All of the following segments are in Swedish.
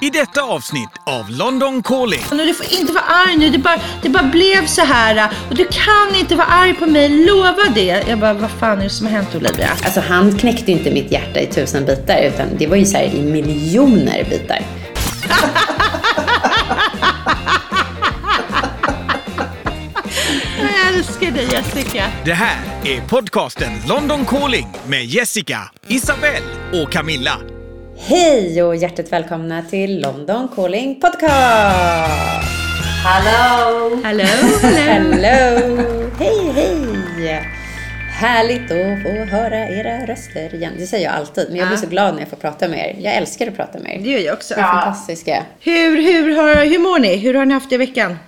i detta avsnitt av London Calling. Du får inte vara arg nu, det bara, det bara blev så här. Och du kan inte vara arg på mig, lova det. Jag bara, vad fan är det som har hänt Olivia? Alltså han knäckte inte mitt hjärta i tusen bitar utan det var ju så här i miljoner bitar. Jag älskar dig Jessica. Det här är podcasten London Calling med Jessica, Isabelle och Camilla. Hej och hjärtligt välkomna till London Calling Podcast! Hallå! Hallå, hallå. Hej, hej! Härligt att få höra era röster igen. Det säger jag alltid, men jag blir Ja. så glad när jag får prata med er. Jag älskar att prata med er. Det gör jag också. Är fantastiska. Hur, hur, har, hur mår ni? Hur har ni haft det i veckan?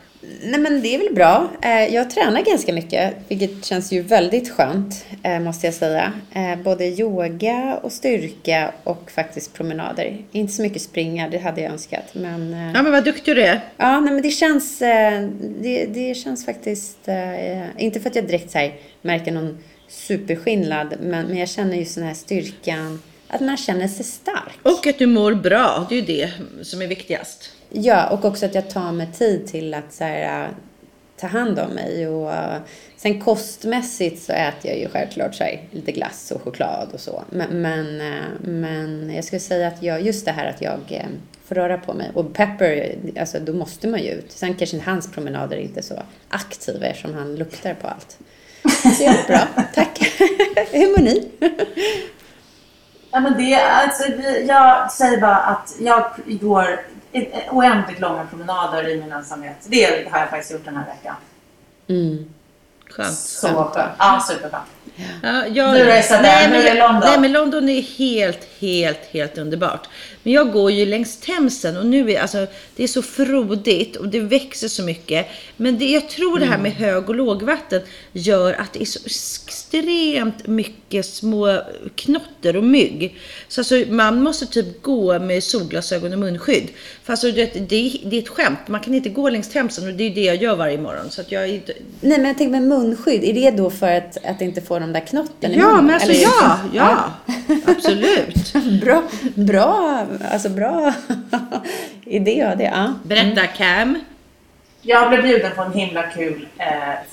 Nej men det är väl bra. Eh, Jag tränar ganska mycket, vilket känns ju väldigt skönt, eh, måste jag säga. Eh, Både yoga och styrka och faktiskt promenader. Inte så mycket springa, det hade jag önskat. Men, Ja men vad duktig du är. ja, nej, men det känns, det, det känns faktiskt, inte för att jag direkt så här märker någon superskillnad, men, men jag känner just den här styrkan, att man känner sig stark. Och att du mår bra, det är ju det som är viktigast. Ja, och också att jag tar mig tid till att så här, äh, ta hand om mig. Och, äh, sen kostmässigt så äter jag ju självklart så här, lite glass och choklad och så. Men, men, äh, men jag skulle säga att jag, just det här att jag får röra på mig. Och Pepper, alltså då måste man ju ut. Sen kanske hans promenader är inte så aktiva eftersom han luktar på allt. Så ja, bra. Tack. Hur mår ni? Ja, men det, alltså, jag säger bara att jag går oändligt långa promenader i min ensamhet. Det har jag faktiskt gjort den här veckan. Mm. Skönt. Så skönt. Ja, superskönt. Ja, jag, Nu är det sådär, nej, nu men, är det London. Nej, men London är helt, helt, helt underbart. Men jag går ju längs Themsen och nu är alltså, det är så frodigt och det växer så mycket. Men det, jag tror det här med hög och lågvatten gör att det är så extremt mycket små knotter och mygg. Så alltså, man måste typ gå med solglasögon och munskydd. För alltså, det, det, är- det är ett skämt. Man kan inte gå längs Themsen och det är det jag gör varje morgon. Så att jag är Nej, men jag tänker med munskydd, är det då för att, att inte få de där knotten i Ja, munnen? men alltså Eller är det ja, ja, absolut. Bra, bra, alltså bra idé av det. Ja. Berätta Cam. Jag blev bjuden på en himla kul eh,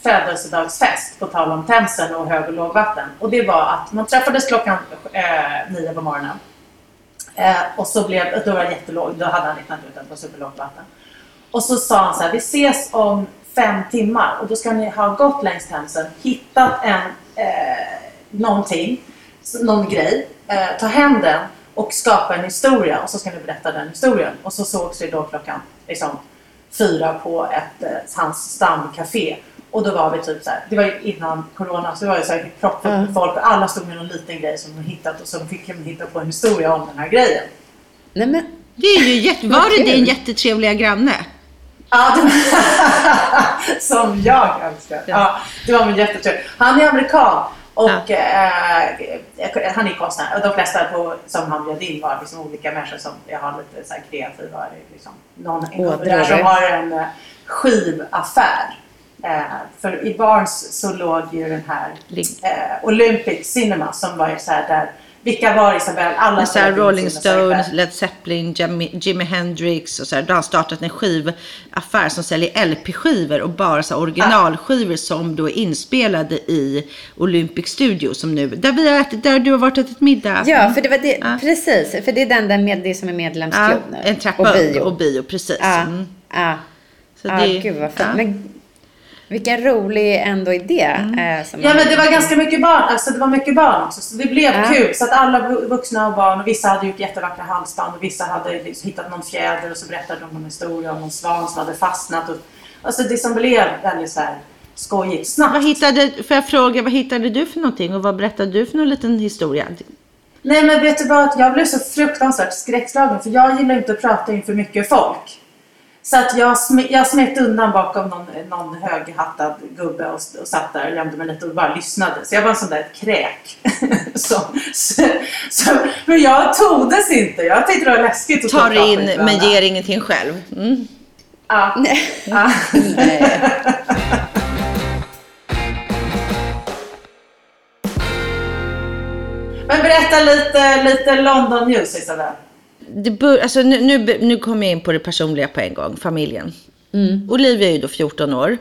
födelsedagsfest på tal om Themsen och hög och lågvatten. Och det var att man träffades klockan eh, nio på morgonen. Eh, och så blev, då var det jättelågt, då hade han räknat ut att det var superlågt vatten. Och så sa han så här, vi ses om fem timmar och då ska ni ha gått längs Themsen, hittat en, eh, någonting, någon grej, eh, ta hem den och skapa en historia och så ska ni berätta den historien. Och så sågs vi då klockan liksom, fyra på ett, eh, hans stamcafé. Och då var vi typ så här, det var ju innan corona, så det var ju så här proppfullt med folk och alla stod med någon liten grej som de hittat och så fick de hitta på en historia om den här grejen. Nej, men, Det är ju jätte, var det din jättetrevliga granne? Ja, det som jag önskar. Ja, det var min jättetrevlig. Han är amerikan och eh, han är konstnär. Och de flesta på, som han bjöd in var liksom olika människor som jag har lite så här kreativa. Liksom, någon där som har en eh, skivaffär. Eh, för i Barnes så låg ju den här eh, Olympic Cinema som var så här där vilka var Isabel? Alla Så här, Rolling. Stones, Led Zeppelin, Jimi, Jimi Hendrix och så här. Då har han startat en skivaffär som säljer LP-skivor och bara så här, originalskivor som då är inspelade i Olympic Studio som nu, där vi har ätit, där du har varit och ätit middag. ja, för det var det, Ja. precis, för det är den där med det som är Ja, medlemsklubb nu. en trappa och upp bio. och bio, precis. Ja, Mm. ja. Så ja, det- gud vad fint. Vilken rolig ändå idé. Mm. eh, som Ja men det var ganska mycket barn, alltså det var mycket barn också. Så det blev Ja. kul. Så att alla vu- vuxna och barn, och vissa hade gjort jättevackra halsband och vissa hade liksom hittat någon fjäder och så berättade de en historia om någon svan som hade fastnat. Och, alltså det som blev väldigt så här skojigt, snabbt. Vad hittade, får jag fråga, vad hittade du för någonting och vad berättade du för någon liten historia? Nej men vet du vad, jag blev så fruktansvärt skräckslagen för jag gillar inte att prata inför mycket folk. Så att jag, sm- jag smet undan bakom någon, någon höghattad gubbe och, och satt där och gömde mig lite och bara lyssnade. Så jag var en sån där kräk. så, så, så, men jag todes inte. Jag tyckte det var läskigt att Tar in men alla. ger ingenting själv. Mm. Ja. Nej. Men berätta lite, lite London News Isabel. Det bör, alltså nu, nu, nu kommer jag in på det personliga på en gång, familjen. Olivia är ju då 14 år.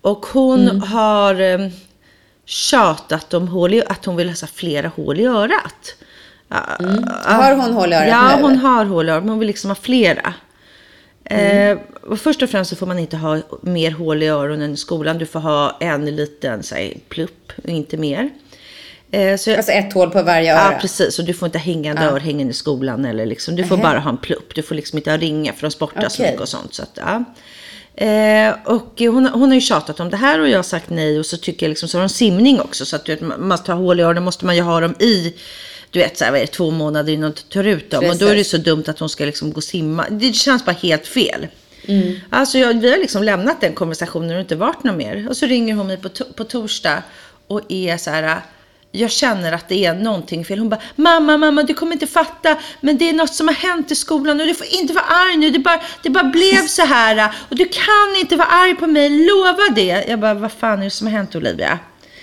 Och hon har eh, tjatat om hål i, att hon vill ha flera hål i örat. Ja, Har hon hål i örat Ja, nu, hon eller? har hål i örat, men hon vill liksom ha flera. Eh, och först och främst så får man inte ha mer hål i öronen i skolan. Du får ha en liten så här, plupp inte mer. Eh, så jag, Alltså ett hål på varje öra. Ja, precis. Och du får inte ha hängande örhängen i skolan. Eller liksom, du får bara ha en plupp. Du får liksom inte ha ringar för de sportar så Okej. mycket och sånt. Så att, ja. eh, och hon, hon har ju tjatat om det här och jag har sagt nej. Och så tycker jag liksom, så har de simning också. Så att du vet, man ha hål i öronen måste man ju ha dem i. Du vet, så här, vad är det, två månader innan du tar ut dem. Och då är det Precis. så dumt att hon ska liksom gå och simma. Det känns bara helt fel. Alltså jag, vi har liksom lämnat den konversationen och inte varit något mer. Och så ringer hon mig på, to- på torsdag och är så här. Jag känner att det är någonting fel. Hon bara, mamma, mamma, du kommer inte fatta. Men det är något som har hänt i skolan och du får inte vara arg nu. Det bara, det bara blev så här. Och du kan inte vara arg på mig, lova det. Jag bara, vad fan är det som har hänt Olivia?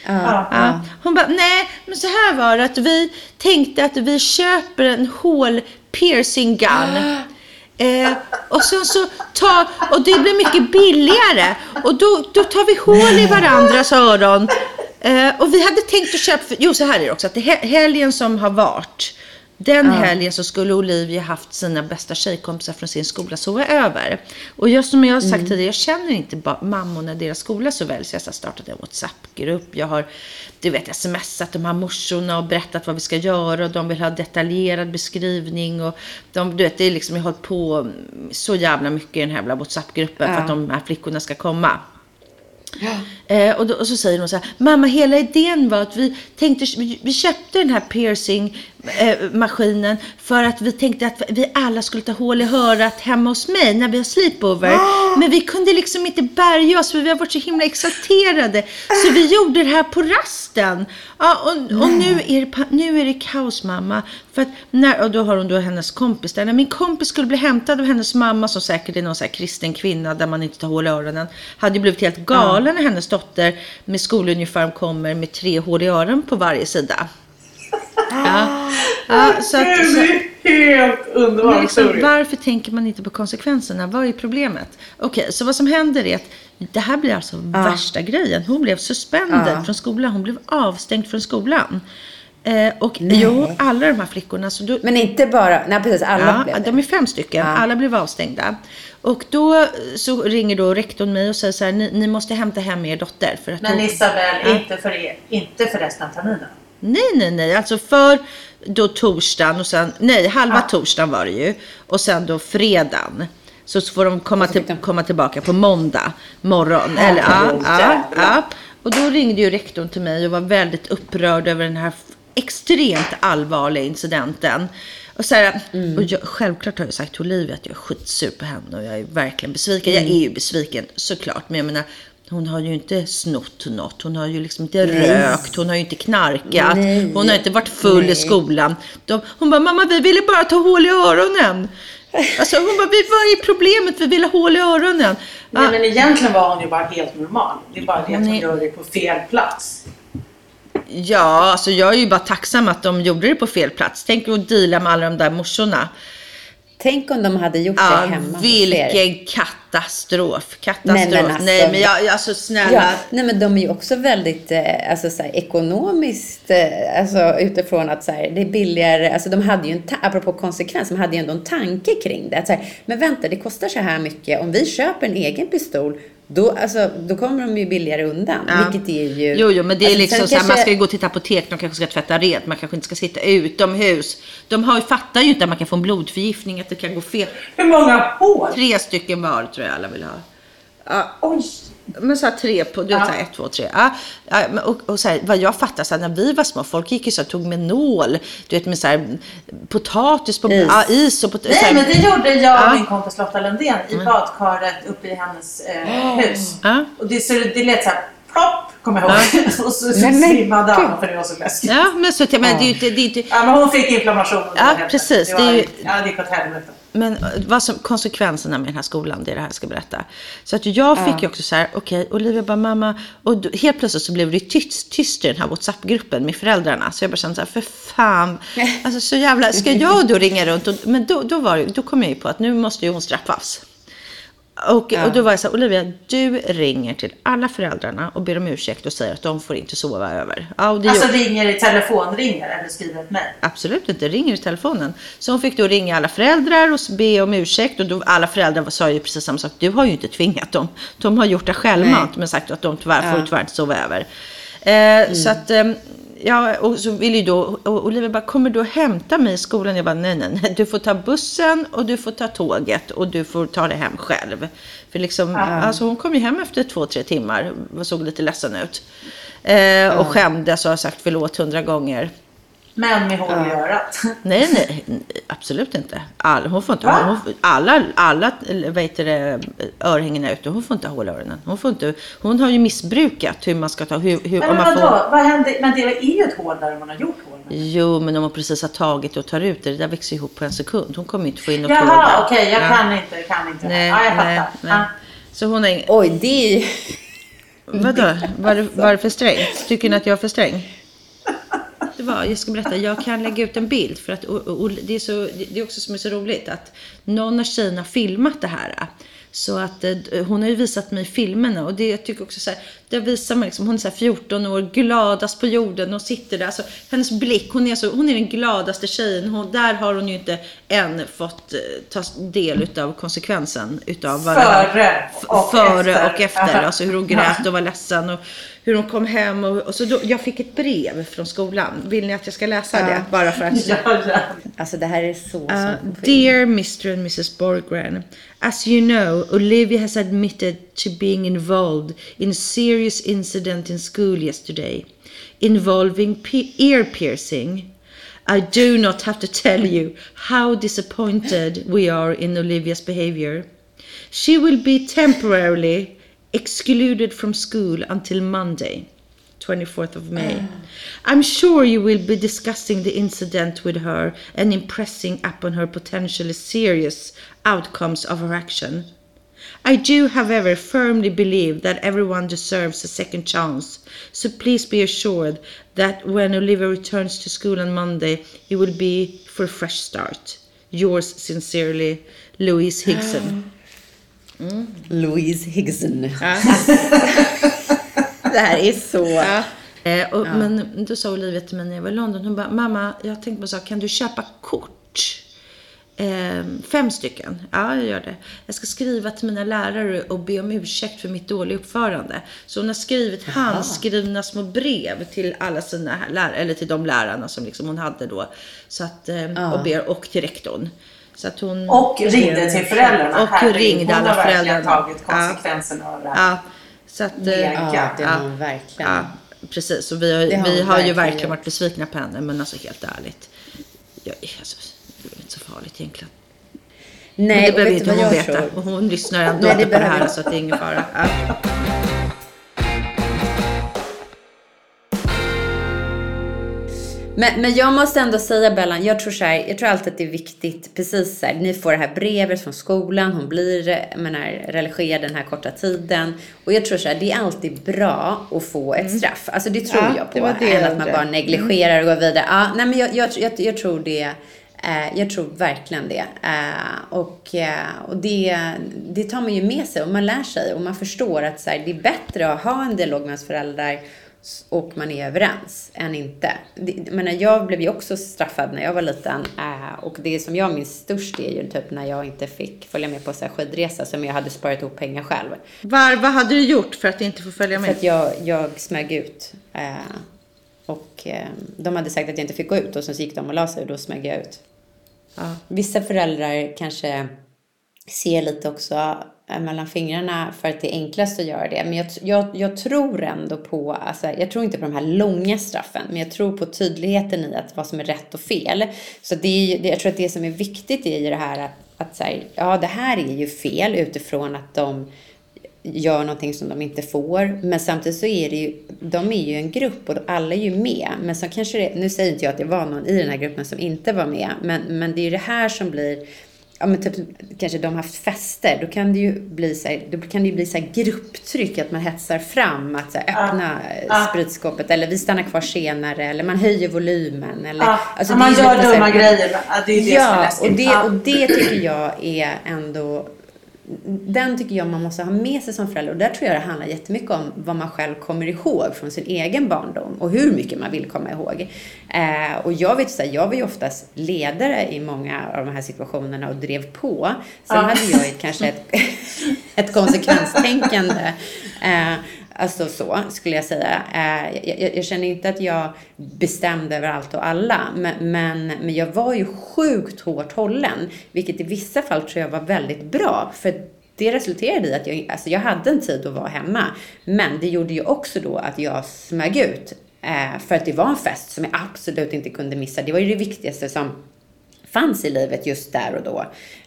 Ja. Ja. Hon bara, nej, men så här var det att vi tänkte att vi köper en hål piercing gun. Eh, och sen så tar, och det blir mycket billigare. Och då, då tar vi hål i varandras öron. Eh, och vi hade tänkt att köpa, för, jo så här är det också, att det he- helgen som har varit, den helgen så skulle Olivia haft sina bästa tjejkompisar från sin skola sova över. Och just som jag har sagt tidigare, jag känner inte mammorna i deras skola så väl. Så jag har startat en WhatsApp-grupp. Jag har, du vet, smsat de här morsorna och berättat vad vi ska göra. Och de vill ha detaljerad beskrivning. Och de, du vet, det är liksom, jag har hållit på så jävla mycket i den här WhatsApp-gruppen för att de här flickorna ska komma. Eh, och, då, och så säger hon så här, mamma hela idén var att vi tänkte, vi, vi köpte den här piercing eh, för att vi tänkte att vi alla skulle ta hål i örat hemma hos mig när vi har sleepover. Men vi kunde liksom inte bärga oss för vi har varit så himla exalterade. Så vi gjorde det här på rasten. Ja, och, och nu, är det, nu är det kaos mamma. För att när, och då har hon då hennes kompis där. När min kompis skulle bli hämtad av hennes mamma som säkert är någon så kristen kvinna där man inte tar hål i öronen. Hade ju blivit helt galen när hennes dotter med skoluniform kommer med tre hål i öronen på varje sida. Ja. Ja, så att, så, helt underbar men liksom, varför tänker man inte på konsekvenserna? Vad är problemet? Okej, så vad som händer är att det här blir alltså värsta grejen. Hon blev suspended från skolan. Hon blev avstängd från skolan. Eh, och jo, alla de här flickorna. Så då, Men inte bara, nej precis, alla Ja, blev det. de är fem stycken. Alla blev avstängda. Och då så ringer då rektorn mig och säger så här, ni, ni måste hämta hem er dotter. För att Men hon... Isabel, Ja. inte, för er, inte för resten av terminen. Nej, nej, nej. Alltså för då torsdagen och sen, nej, halva Ja. torsdagen var det ju. Och sen då fredagen. Så får de komma, till, komma tillbaka på måndag morgon. Eller, ja, ja, ja. Och då ringde ju rektorn till mig och var väldigt upprörd över den här extremt allvarliga incidenten. Och, så här, Mm. och jag, självklart har jag sagt till Olivia att jag är skitsur på henne och jag är verkligen besviken. Mm. Jag är ju besviken såklart. Men jag menar, hon har ju inte snott något. Hon har ju liksom inte rökt. Hon har ju inte knarkat. Nej. Hon har inte varit full i Nej. skolan. De, hon bara, mamma vi ville bara ta hål i öronen. Alltså hon bara, "Vi- vad är problemet? Vi vill ha hål i öronen. Nej, Ah, men egentligen var hon ju bara helt normal. Det är bara det att Hon gör det på fel plats. Ja, alltså jag är ju bara tacksam att de gjorde det på fel plats. Tänk att deala med alla de där morsorna. Tänk om de hade gjort det Ja, hemma hos er. vilken katastrof. Katastrof. Nej, Nej, men alltså- men jag, alltså snälla. Ja, nej men de är ju också väldigt eh, alltså, så här, ekonomiskt, eh, alltså utifrån att så här, det är billigare, alltså de hade ju en, apropå konsekvens, de hade ju ändå en tanke kring det. Att, så här, men vänta, det kostar så här mycket, om vi köper en egen pistol, då, alltså, då kommer de ju billigare undan. Ja. Vilket är ju... Jo, jo, men det är alltså, liksom så här, man kanske- ska ju gå till ett apotek, de kanske ska tvätta rent, man kanske inte ska sitta utomhus. De har, ju- fattar ju inte att man kan få en blodförgiftning, att det kan gå fel. Hur många hål? Tre stycken var tror jag alla vill ha. Ja, Oj! Men så här tre på, du vet Ja. så här ett, två, tre. Ja, och, och så här, vad jag fattar, så här, när vi var små, folk gick ju så här, tog med nål, du vet med så här potatis på Is. Ja, is och pot- så Nej, här, men det gjorde jag och min kompis Lotta Lundén i badkaret uppe i hennes eh, hus. Ja. Och det, så det, det lät så här plopp, kommer jag ihåg. och så, så men svimmade han för det var så läskigt. Ja, men så men det det är inte Ja, men hon fick inflammation. Ja, det var precis, Det, det var, ju- Ja, det gick åt helvete. Men eh, vad som, konsekvenserna med den här skolan, det är det här jag ska berätta. Så att jag fick ju också så här, okej, Olivia bara mamma, och då, helt plötsligt så blev det tyst, tyst i den här WhatsApp-gruppen med föräldrarna. Så jag bara kände så här, för fan, alltså så jävla, ska jag då ringa runt? Och, men då, då, var, då kom jag ju på att nu måste ju hon straffas. Och, och då var jag så här, Olivia, du ringer till alla föräldrarna och ber om ursäkt och säger att de får inte sova över. Ja, Alltså gjorde- ringer i telefon, ringer eller skriver ett mejl. Absolut inte, ringer i telefonen. Så hon fick då ringa alla föräldrar och be om ursäkt. Och då, alla föräldrar sa ju precis samma sak. Du har ju inte tvingat dem. De har gjort det självmant men sagt att de tyvärr får tyvärr inte sova över. Eh, Så att, eh, ja, och så vill ju då, och Olivia bara, kommer du att hämta mig i skolan? Jag bara, nej, nej, nej. Du får ta bussen och du får ta tåget och du får ta dig hem själv. För liksom, alltså hon kom ju hem efter två, tre timmar och såg lite ledsen ut. Eh, och skämdes och har sagt förlåt hundra gånger. Men med hål i örat. Nej, nej, absolut inte. All, hon får inte ha, hon, alla, alla vad heter det, örhängena ute. Hon får inte ha hål i öronen. Hon, får inte, hon har ju missbrukat hur man ska ta... Hur, hur, Men om man vadå? får, Vad händer? Men det är ju ett hål där man har gjort hål. jo, men om hon precis har tagit och tar ut det, det där växer ihop på en sekund. Hon kommer inte få in något hål Jaha, okej. jag Ja. kan inte. Kan inte. Nej, ja, jag nej, fattar. nej. Ja. Så hon är... Oj, det är ju... Vadå? Var, det- var det för strängt? Tycker ni att jag är för sträng? Det var, jag ska berätta, jag kan lägga ut en bild för att och, och, det, är så, det är också som är så roligt att någon av tjejerna har filmat det här. Så att eh, hon har ju visat mig filmerna och det jag tycker också så här, där visar man liksom, hon är så här 14 år, gladast på jorden och sitter där. Alltså, hennes blick, hon är, så, hon är den gladaste tjejen. Hon, där har hon ju inte än fått eh, ta del utav konsekvensen utav vad det Före och före efter. och efter. Alltså hur hon grät och var ledsen och hur hon kom hem. Och, och så då, jag fick ett brev från skolan. Vill ni att jag ska läsa det? Bara för att... Ja, ja. Alltså det här är så Uh, dear Mr and Mrs Borgren, as you know, Olivia has admitted to being involved in a serious incident in school yesterday involving pe- ear piercing. I do not have to tell you how disappointed we are in Olivia's behavior. She will be temporarily excluded from school until Monday, 24th of May. Ah. I'm sure you will be discussing the incident with her and impressing upon her potentially serious outcomes of her action. I do, however, firmly believe that everyone deserves a second chance, so please be assured that when Olivia returns to school on Monday, it will be for a fresh start. Yours sincerely, Louise Higson. Ah. Louise Higgson. det här är så... Eh, och, Men då sa Olivia till mig när jag var i London, hon bara, mamma, jag tänkte på en sak, kan du köpa kort? Eh, fem stycken. Ja, jag gör det. Jag ska skriva till mina lärare och be om ursäkt för mitt dåliga uppförande. Så hon har skrivit handskrivna små brev till alla sina lärare, eller till de lärarna som liksom hon hade då. Så att, eh, och, ber, och till rektorn. Så att hon, Och ringde till föräldrarna. Och Herregud, ringde hon alla har verkligen tagit konsekvenserna av det här. Ja, så att, eh, Mega. Ja, det har Ja. hon verkligen. Ja, precis. Och vi har, vi hon har ju verkligen verkligen gjort. varit besvikna på henne. Men alltså helt ärligt. Jag, alltså, det är inte så farligt egentligen. Nej, men det behöver inte hon veta. tror? Och hon lyssnar ändå Nej, det på det här så att det är ingen fara. Ja. Men, men jag måste ändå säga Bellan, jag tror så här, jag tror alltid att det är viktigt, precis så här, ni får det här brevet från skolan, hon blir menar, religerad den här korta tiden. Och jag tror så här, det är alltid bra att få ett straff. Alltså det tror Ja, jag på. det det än att man bara negligerar och går vidare. Ja, nej men jag, jag, jag, jag tror det. Eh, jag tror verkligen det. Eh, och eh, och det, det tar man ju med sig och man lär sig och man förstår att så här, det är bättre att ha en dialog med ens föräldrar och man är överens än inte. Jag, menar, jag blev ju också straffad när jag var liten eh, och det som jag minns störst är ju typ när jag inte fick följa med på så här skidresa som jag hade sparat ihop pengar själv. Var, vad hade du gjort för att inte få följa För med? att jag, jag smög ut. Eh, och eh, de hade sagt att jag inte fick gå ut och sen så gick de och la sig och då smög jag ut. Ja. Vissa föräldrar kanske ser lite också Eh, mellan fingrarna för att det är enklast att göra det. Men jag, jag, jag tror ändå på, alltså, jag tror inte på de här långa straffen, men jag tror på tydligheten i att vad som är rätt och fel. Så det är, det, jag tror att det som är viktigt är ju det här att, att så här, ja det här är ju fel utifrån att de gör någonting som de inte får. Men samtidigt så är det ju, de är ju en grupp och alla är ju med. Men så kanske det, nu säger inte jag att det var någon i den här gruppen som inte var med. Men, men det är ju det här som blir, ja, men typ, kanske de har haft fester, då kan det ju bli så här, då kan det bli så grupptryck, att man hetsar fram att så här, öppna Ja. spritskåpet, eller vi stannar kvar senare, eller man höjer volymen. Eller, Ja, alltså, man gör dumma grejer. Ja, det är det som är Ja, läskigt. och det, Ja. och det tycker jag är ändå den tycker jag man måste ha med sig som förälder. Och där tror jag det handlar jättemycket om vad man själv kommer ihåg från sin egen barndom och hur mycket man vill komma ihåg. Eh, och jag vet här, jag var ju oftast ledare i många av de här situationerna och drev på. Sen Ja. hade jag ett, kanske ett, ett konsekvenstänkande. Eh, Alltså så, skulle jag säga. Eh, jag, jag, jag känner inte att jag bestämde över allt och alla, men, men, men jag var ju sjukt hårt hållen, vilket i vissa fall tror jag var väldigt bra, för det resulterade i att jag, alltså jag hade en tid att vara hemma, men det gjorde ju också då att jag smög ut, eh, för att det var en fest som jag absolut inte kunde missa. Det var ju det viktigaste som fanns i livet just där och då.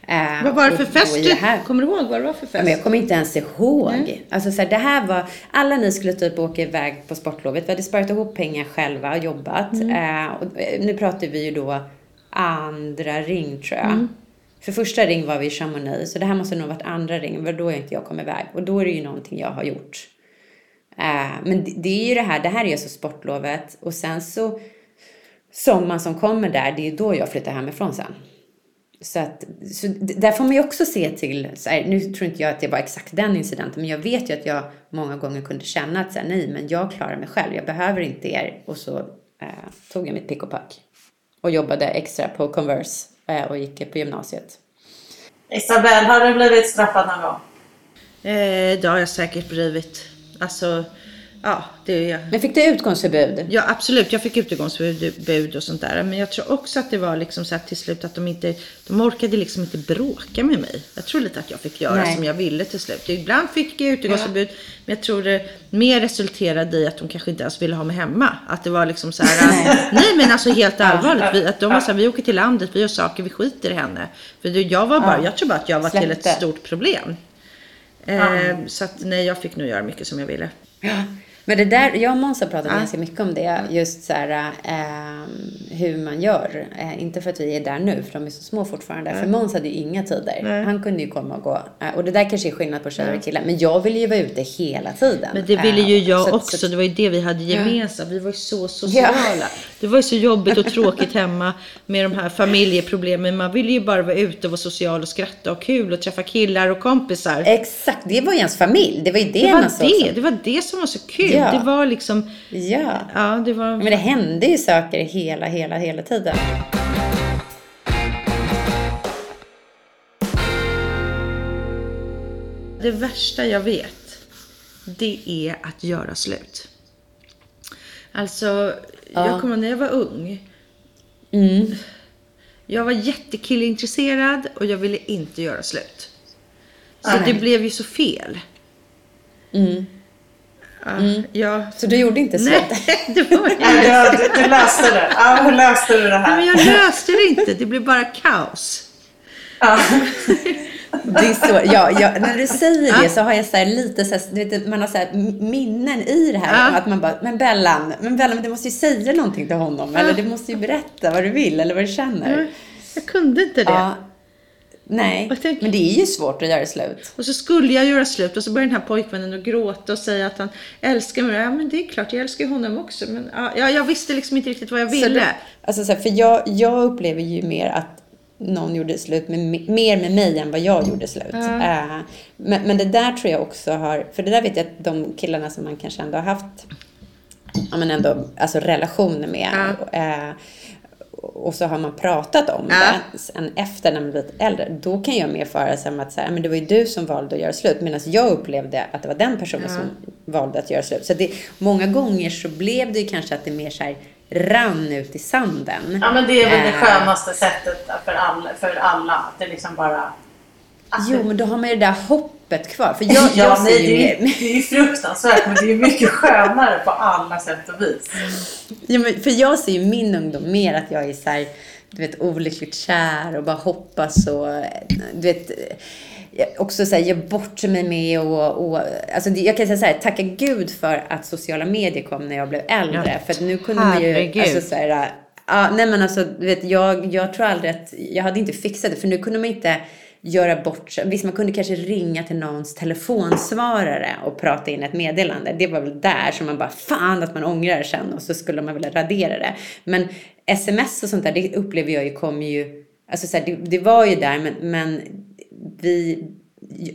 Eh, Vad var det för fest? det här- Kommer du ihåg vad det var för Ja, men fest? jag kommer inte ens ihåg. Alltså, så här, det här var, alla ni skulle typ åka iväg på sportlovet. Vi hade sparat ihop pengar själva och jobbat. Eh, och eh, nu pratar vi ju då andra ring tror jag. För första ring var vi i Chamonix, så det här måste nog varit andra ring. Var då inte jag kom iväg. Och då är det ju någonting jag har gjort. Eh, men det, det är ju det här, det här är ju alltså sportlovet. Och sen så, sommaren som kommer där, det är då jag flyttar hemifrån sen. Så, att, så där får man ju också se till, så här, nu tror inte jag att det var exakt den incidenten, men jag vet ju att jag många gånger kunde känna att så här, nej, men jag klarar mig själv, jag behöver inte er. Och så eh, tog jag mitt pick och pack och jobbade extra på Converse eh, och gick på gymnasiet. Isabelle, har du blivit straffad någon gång? Eh, det har jag säkert blivit. Alltså, ja, det Men fick du utgångsförbud? Ja absolut, jag fick utegångsförbud och sånt där. Men jag tror också att det var liksom så till slut att de inte, de orkade liksom inte bråka med mig. Jag tror lite att jag fick göra Nej. som jag ville till slut. Ibland fick jag utegångsförbud, men jag tror det mer resulterade i att de kanske inte ens ville ha mig hemma. Att det var liksom så här, nej men alltså helt allvarligt. Vi, att de var så här, vi åker till landet, vi gör saker, vi skiter i henne. För jag var bara, Ja. jag tror bara att jag var till ett Släppte. stort problem. Eh, Så att nej, jag fick nog göra mycket som jag ville. Ja. Men det där, jag och Måns har pratat Ja. ganska mycket om det. Just så här, ehm, hur man gör. Eh, inte för att vi är där nu, för de är så små fortfarande. För Måns hade ju inga tider. Nej. Han kunde ju komma och gå. Eh, och det där kanske är skillnad på tjejer och killar. Men jag ville ju vara ute hela tiden. Men det ville ju Eh, jag så också. så det var ju det vi hade gemensamt. Vi var ju så sociala. Det var ju så jobbigt och tråkigt hemma med de här familjeproblemen. Man ville ju bara vara ute och vara social och skratta och kul och träffa killar och kompisar. Exakt, det var ju ens familj. Det var ju det, Det var man såg det. som- Det var det som var så kul. Ja. Det var liksom... Ja. Ja, det var... Men det hände ju saker hela, hela, hela tiden. Det värsta jag vet, det är att göra slut. Alltså, jag kommer när jag var ung. Jag var jättekillintresserad och jag ville inte göra slut. Så det blev ju så fel. Ja, jag... Så du gjorde inte slut? Nej, det var. Nej, ja, du, du löste det. Ja, hur löste du det Nej, men här? jag löste det inte. Det blev bara kaos. Ja. Det är så, ja, ja, när du säger det så har jag så här lite så här, du vet, man har så här minnen i det här. Ja. om Att man bara, men Bellan, men Bellan, du måste ju säga någonting till honom. Eller du måste ju berätta vad du vill eller vad du känner. Jag kunde inte det. Ja. Nej, tänker- men det är ju svårt att göra slut. Och så skulle jag göra slut och så började den här pojkvännen att gråta och säga att han älskar mig. Ja men det är klart, jag älskar ju honom också. Men ja, jag, visste liksom inte riktigt vad jag Så ville. det, alltså så här, för jag, jag upplever ju mer att någon gjorde slut med, mer med mig än vad jag gjorde slut. Eh, men, men det där tror jag också har, för det där vet jag att de killarna som man kanske ändå har haft ja, men ändå, alltså relationer med. Eh, och så har man pratat om Ja. det sen efter när man blivit äldre. Då kan jag mer föra som att så här, men det var ju du som valde att göra slut. Medan jag upplevde att det var den personen som valde att göra slut. Så det, många gånger så blev det ju kanske att det mer så här rann ut i sanden. ja, men det är väl det Eh, skönaste sättet för alla. För alla. Att det liksom bara... Alltså, Jo, men då har man ju det där hoppet kvar. För jag, ja, jag nej, ser ju det, är, mer... det är ju fruktansvärt men det är mycket skönare på alla sätt och vis. Ja, men för jag ser ju min ungdom mer att jag är så här, du vet, olyckligt kär och bara hoppas och, du vet, också så här, gör bort mig med och, och alltså jag kan säga så här, tacka gud för att sociala medier kom när jag blev äldre. Ja, för nu kunde man ju, alltså så här, Ja, nej men alltså, du vet, jag, jag tror aldrig att, jag hade inte fixat det, för nu kunde man inte göra bort sig. Visst, man kunde kanske ringa till någons telefonsvarare och prata in ett meddelande. Det var väl där som man bara, fan att man ångrar sen och så skulle man vilja radera det. Men sms och sånt där, det upplever jag ju kommer ju, alltså så här, det, det var ju där, men, men vi,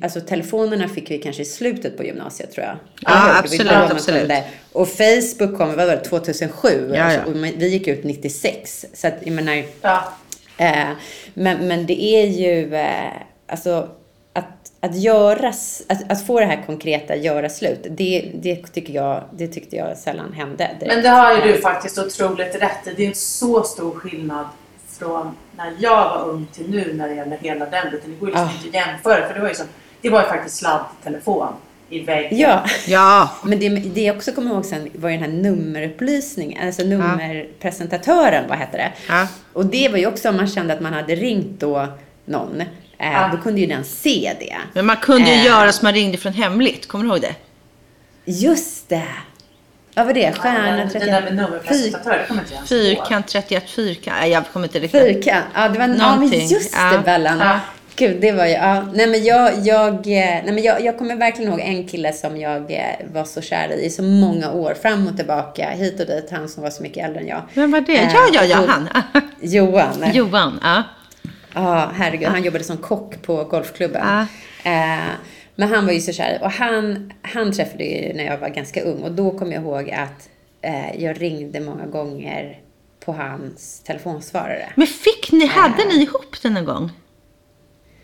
Alltså telefonerna fick vi kanske i slutet på gymnasiet tror jag. Ja, absolut, absolut. Och Facebook kom, vad var det, 2007? Ja, ja. Alltså, och vi gick ut 96. Så att, jag menar, Ja. Eh, men, men det är ju eh, alltså att, att, göra, att, att få det här konkreta göra slut, det, det, tycker jag, det tyckte jag sällan hände. direkt. Men det har ju du faktiskt otroligt rätt i. Det är inte så stor skillnad från när jag var ung till nu när det gäller hela den biten. Det går ju liksom Ah. inte att jämföra för det var ju, som, det var ju faktiskt sladdtelefon i väggen. Ja, Ja, men det, det jag också kommer ihåg sen var ju den här nummerupplysningen, alltså nummerpresentatören, vad heter det? Ja. Och det var ju också om man kände att man hade ringt då någon, eh, Ja. då kunde ju den se det. men man kunde ju Eh. göra som man ringde från hemligt. Kommer du ihåg det? Just det! Vad var det? Stjärna Den, 31? den där med nummerpresentatörer, det kommer inte jag ens ihåg. Fyrkant, 31 fyrkant. Nej, jag kommer inte riktigt. Fyrkant. Ja, det var ja, men Någonting. just Ja. det, Bellan. Gud, det var ju, ja. Nej men jag, jag, eh, nej, men jag, jag kommer verkligen ihåg en kille som jag eh, var så kär i i så många år, fram och tillbaka, hit och dit, han som var så mycket äldre än jag. Vem var det? Eh, Ja, ja, ja, han. Johan. Johan. Ja. Ja, herregud. Han jobbade som kock på golfklubben. Ja. Eh, men han var ju så kär. Och han, han träffade ju när jag var ganska ung. Och då kommer jag ihåg att eh, jag ringde många gånger på hans telefonsvarare. Men fick ni, hade ni ihop den en gång?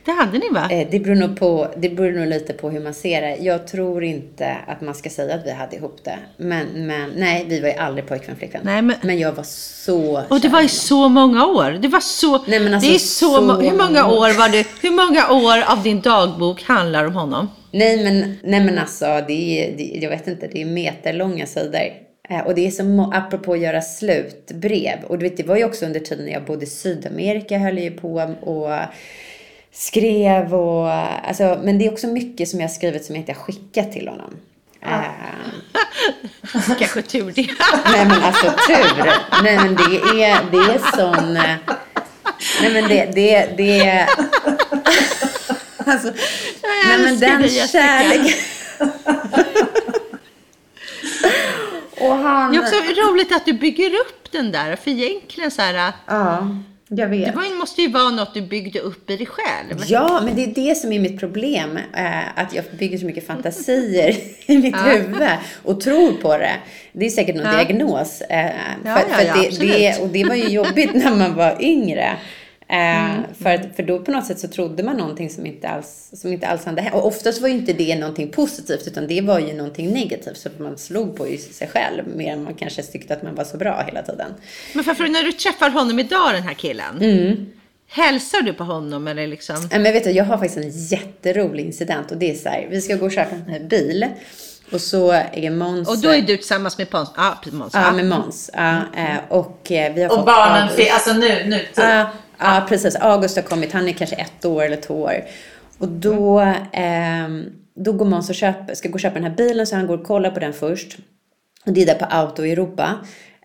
Det hade ni va? Eh, det, beror nog på, det beror nog lite på hur man ser det. Jag tror inte att man ska säga att vi hade ihop det. Men, men nej, vi var ju aldrig pojkvän flickvän. Nej, men- jag var så Och det var i så många år. Det var så... Nej, men alltså det är så, så må- Hur många år var det? Hur många år av din dagbok handlar om honom? Nej men, nej men alltså, det är, det, jag vet inte, det är meterlånga sidor. Eh, och det är som, apropå att göra slutbrev. Och du vet, det var ju också under tiden när jag bodde i Sydamerika, höll ju på och skrev och, alltså, men det är också mycket som jag har skrivit som jag inte har skickat till honom. Eh, Kanske tur det. nej men alltså tur. Nej men det är, det är sån, eh, nej men det, det, det är, alltså, nej men den dig, kärleken. Och han... Det är också roligt att du bygger upp den där. För egentligen så här... Ja, jag vet. Det måste ju vara något du byggde upp i dig själv. Ja, men det är det som är mitt problem. Eh, att jag bygger så mycket fantasier i mitt huvud och tror på det. Det är säkert någon Ja. diagnos. Eh, Ja, för, ja, för ja, det, det, och det var ju jobbigt när man var yngre. Eh, Mm. för, att, för då på något sätt så trodde man någonting som inte alls, som inte alls hade hänt. Och oftast var ju inte det någonting positivt utan det var ju någonting negativt. Så man slog på sig själv mer än man kanske tyckte att man var så bra hela tiden. Men för, för när du träffar honom idag, den här killen. Mm. Hälsar du på honom eller liksom? Ja, Men vet du, jag har faktiskt en jätterolig incident och det är så här, vi ska gå och köpa en bil och så är Måns... Och då är du tillsammans med Pons. Måns. Ja, med Måns. Ja, eh, och eh, vi har Och fått barnen, August. fi- alltså nu, nu typ. Ja, precis. August har kommit, han är kanske ett år eller två år. Och då, eh, då går Måns och köper, ska gå och köpa den här bilen så han går och kollar på den först. Och det är där på Auto Europa.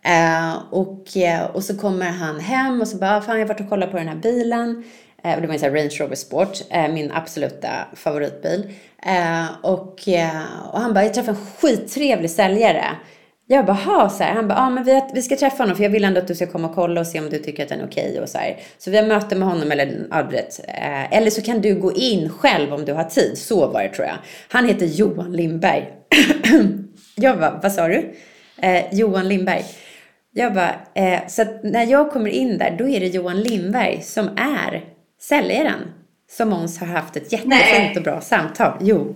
Eh, och, eh, och så kommer han hem och så bara, ah, fan jag har varit och kollat på den här bilen. Eh, och det var en sån här Range Rover Sport, eh, min absoluta favoritbil. Eh, och, eh, och han bara, jag träffade en skittrevlig säljare. Jag bara, ha så här. Han bara, ja men vi, vi ska träffa honom för jag vill ändå att du ska komma och kolla och se om du tycker att den är okej och så här. Så vi har möte med honom eller, vet, eh, eller så kan du gå in själv om du har tid. Så var det tror jag. Han heter Johan Lindberg. jag bara, vad sa du? Eh, Johan Lindberg. Jag bara, eh, så att när jag kommer in där, då är det Johan Lindberg som är säljaren. Som Måns har haft ett jättefint Nej. och bra samtal. Jo.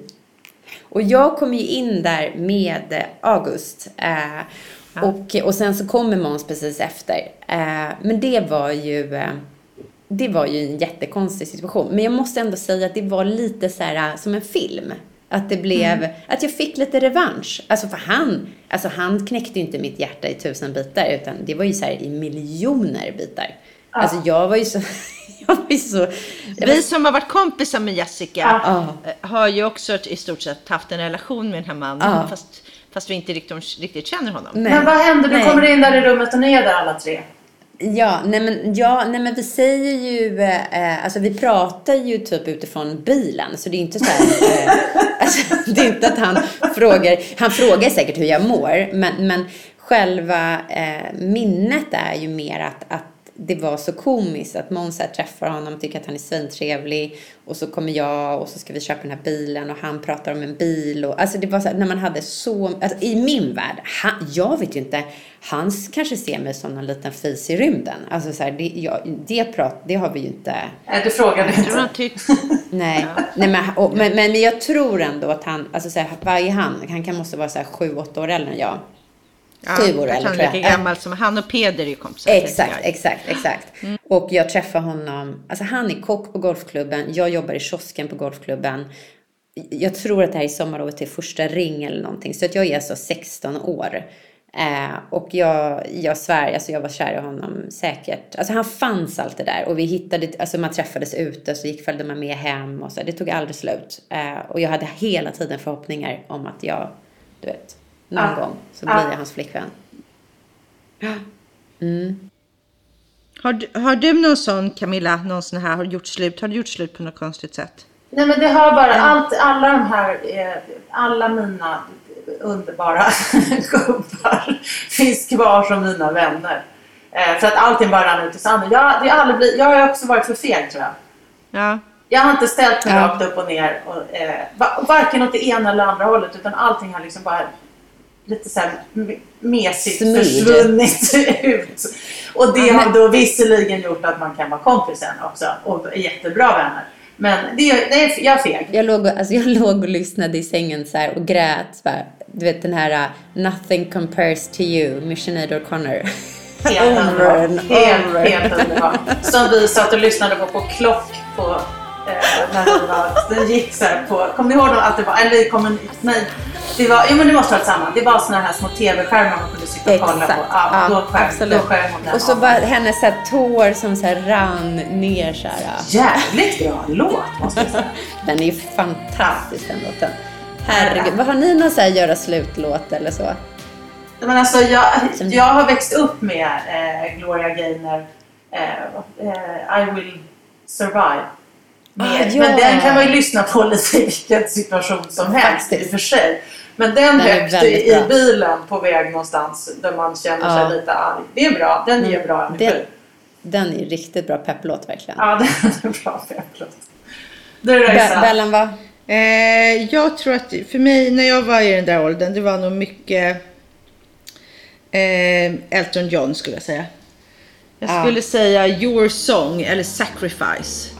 Och jag kommer ju in där med eh, August. Eh, och, och sen så kommer Måns precis efter. Eh, men det var ju... Eh, det var ju en jättekonstig situation. Men jag måste ändå säga att det var lite så här eh, som en film. Att det blev, att jag fick lite revansch. Alltså för han, alltså han knäckte ju inte mitt hjärta i tusen bitar utan det var ju så här i miljoner bitar. Alltså jag var ju så, så, Vi som har varit kompisar med Jessica Ja. eh, har ju också i stort sett haft en relation med den här mannen. Ja. Fast, fast vi inte riktigt, riktigt känner honom. nej. Men vad händer? Du Nej. kommer in där i rummet och ni är där alla tre. Ja, nej men, ja, nej men vi säger ju, eh, alltså vi pratar ju typ utifrån bilen. Så det är inte så här, eh, alltså, det är inte att han frågar, han frågar säkert hur jag mår. Men, men själva eh, minnet är ju mer att, att det var så komiskt att Måns träffar honom, tycker att han är svintrevlig och så kommer jag och så ska vi köpa den här bilen och han pratar om en bil och alltså det var så här, när man hade så, alltså i min värld, han, jag vet ju inte, han kanske ser mig som någon liten fis i rymden. Alltså så här, det, jag, det, prat, det har vi ju inte. Nej, du frågade inte. Nej, Nej men, och, men, men, jag tror ändå att han, alltså så här, vad är han? Han kan måste vara så här sju, åtta år äldre än jag. Ja, Sju år äldre tror jag. lika gammal som han och Peder är ju kompisar. Exakt, exakt, exakt. Mm. Och jag träffar honom, alltså han är kock på golfklubben, jag jobbar i kiosken på golfklubben. Jag tror att det här är sommarlovet till första ring eller någonting. Så att jag är alltså 16 år. Eh, och jag, jag svär, alltså jag var kär i honom säkert. Alltså han fanns alltid där. Och vi hittade, alltså man träffades ute så gick följde man med hem och så. Det tog aldrig slut. Eh, och jag hade hela tiden förhoppningar om att jag, du vet, någon ah. gång så blir ah. jag hans flickvän. Mm. Har, du, har du någon sån Camilla, någon sån här, har du gjort slut? Har du gjort slut på något konstigt sätt? Nej men det har bara, allt, alla de här, eh, alla mina underbara gubbar finns kvar som mina vänner. Eh, för att allting bara rann ut i sanden. Jag, det aldrig blivit, jag har också varit för feg tror jag. Ja. Jag har inte ställt mig ja. rakt upp och ner, och, eh, varken åt det ena eller andra hållet utan allting har liksom bara lite så här mesigt Smid. försvunnit ut. Och det har då visserligen gjort att man kan vara kompis sen också och jättebra vänner. Men det, det är, jag är feg. Jag låg, alltså jag låg och lyssnade i sängen så och grät. Så här, du vet den här uh, Nothing compares to you, Mission O'Connor. Helt underbart. Helt, helt underbart. Som vi satt och lyssnade på på klock på eh, när den, var, den gick så på, kommer ni ihåg att det var, eller vi kommer, nej, det var, jo men det måste ha varit samma. Det var såna här små tv-skärmar man kunde sitta och kolla på. Ja, ja, då skär, absolut. Då skär och så bara hennes så här, tår som så här rann ner så här. Jävligt bra låt måste jag säga. den är ju fantastisk den låten. Herregud, vad har ni någon så här göra slut-låt eller så? Men alltså, jag, jag har växt upp med eh, Gloria Gaynor, eh, eh, I will survive. Ah, ja. Men den kan man ju lyssna på lite i vilken situation som helst i och för sig. Men den, den högt i, i bilen på väg någonstans där man känner ja. sig lite arg. Det är bra. Den mm. ger bra energi. Den, den är riktigt bra pepplåt verkligen. Ja, den är en bra pepplåt. Du Be Bellan va? Eh, jag tror att för mig när jag var i den där åldern, det var nog mycket eh, Elton John skulle jag säga. Jag skulle säga Your Song eller Sacrifice.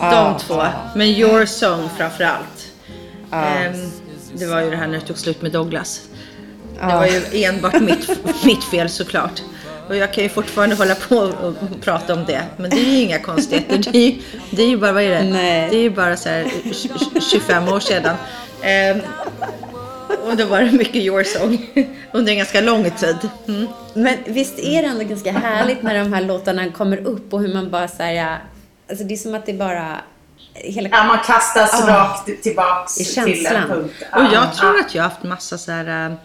De två. Men Your Song framför allt. Um, det var ju det här när det tog slut med Douglas. Det var ju enbart mitt, mitt fel såklart. Och jag kan ju fortfarande hålla på och prata om det. Men det är ju inga konstigheter. Det är ju, det är ju bara, vad är det? Nej. Det är ju bara så här 25 år sedan. Um, och då var det mycket Your Song under en ganska lång tid. Mm. Men visst är det ändå ganska härligt när de här låtarna kommer upp och hur man bara säger alltså det är som att det bara Hela... Ja, man kastas oh. rakt tillbaks I till en punkt. Och jag tror att jag har haft massa så här... Äh,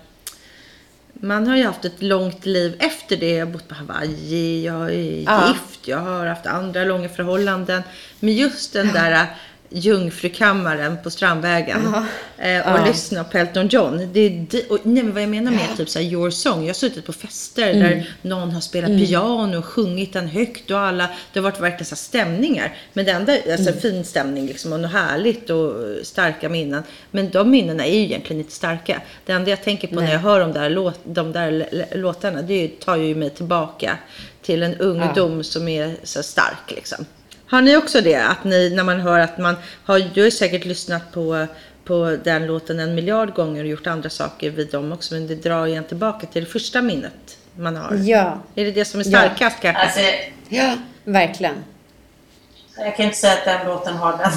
man har ju haft ett långt liv efter det. Jag har bott på Hawaii, jag är ja. gift, jag har haft andra långa förhållanden. Men just den där äh, Jungfrukammaren på Strandvägen uh -huh. eh, och uh -huh. lyssna på Elton John. Det är och, nej, men vad jag menar med typ så Your Song. Jag har suttit på fester mm. där någon har spelat mm. piano och sjungit den högt och alla, det har varit verkligen så stämningar. Men det enda, alltså mm. fin stämning liksom och något härligt och starka minnen. Men de minnena är ju egentligen inte starka. Det enda jag tänker på nej. när jag hör de där, låt, de där låtarna, det tar ju mig tillbaka till en ungdom som är så stark liksom. Har ni också det? Att ni, när man hör att man har, du har säkert lyssnat på, på den låten en miljard gånger och gjort andra saker vid dem också, men det drar igen tillbaka till det första minnet man har. Ja. Är det det som är starkast ja. kanske? Alltså, ja, verkligen. Jag kan inte säga att den låten har den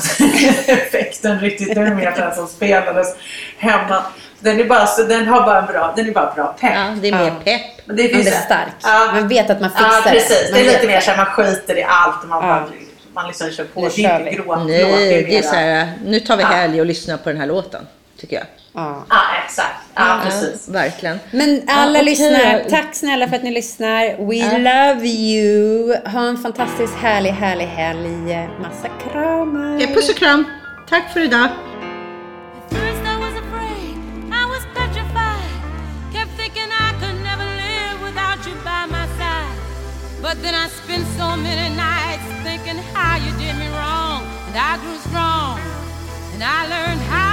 effekten riktigt. Den är mer den som spelades hemma. Den, är bara, så, den har bara en bra, den är bara bra pepp. Ja, det är mer ja. pepp. Men det finns är stark. Ja. Man vet att man fixar ja, precis. det. Man det är lite mer så här, man skiter i allt. Man bara man liksom kör på. Det är inte gråt. Nej, det är, så här, nu tar vi helg och lyssnar på den här låten, tycker jag. Ja, ja exakt. Ja, precis. verkligen. Men alla okej. lyssnar, tack snälla för att ni lyssnar. We love you. Ha en fantastiskt härlig, härlig helg. Massa kramar. Puss och kram. Tack för idag. But then I spent so many nights And I grew strong and I learned how.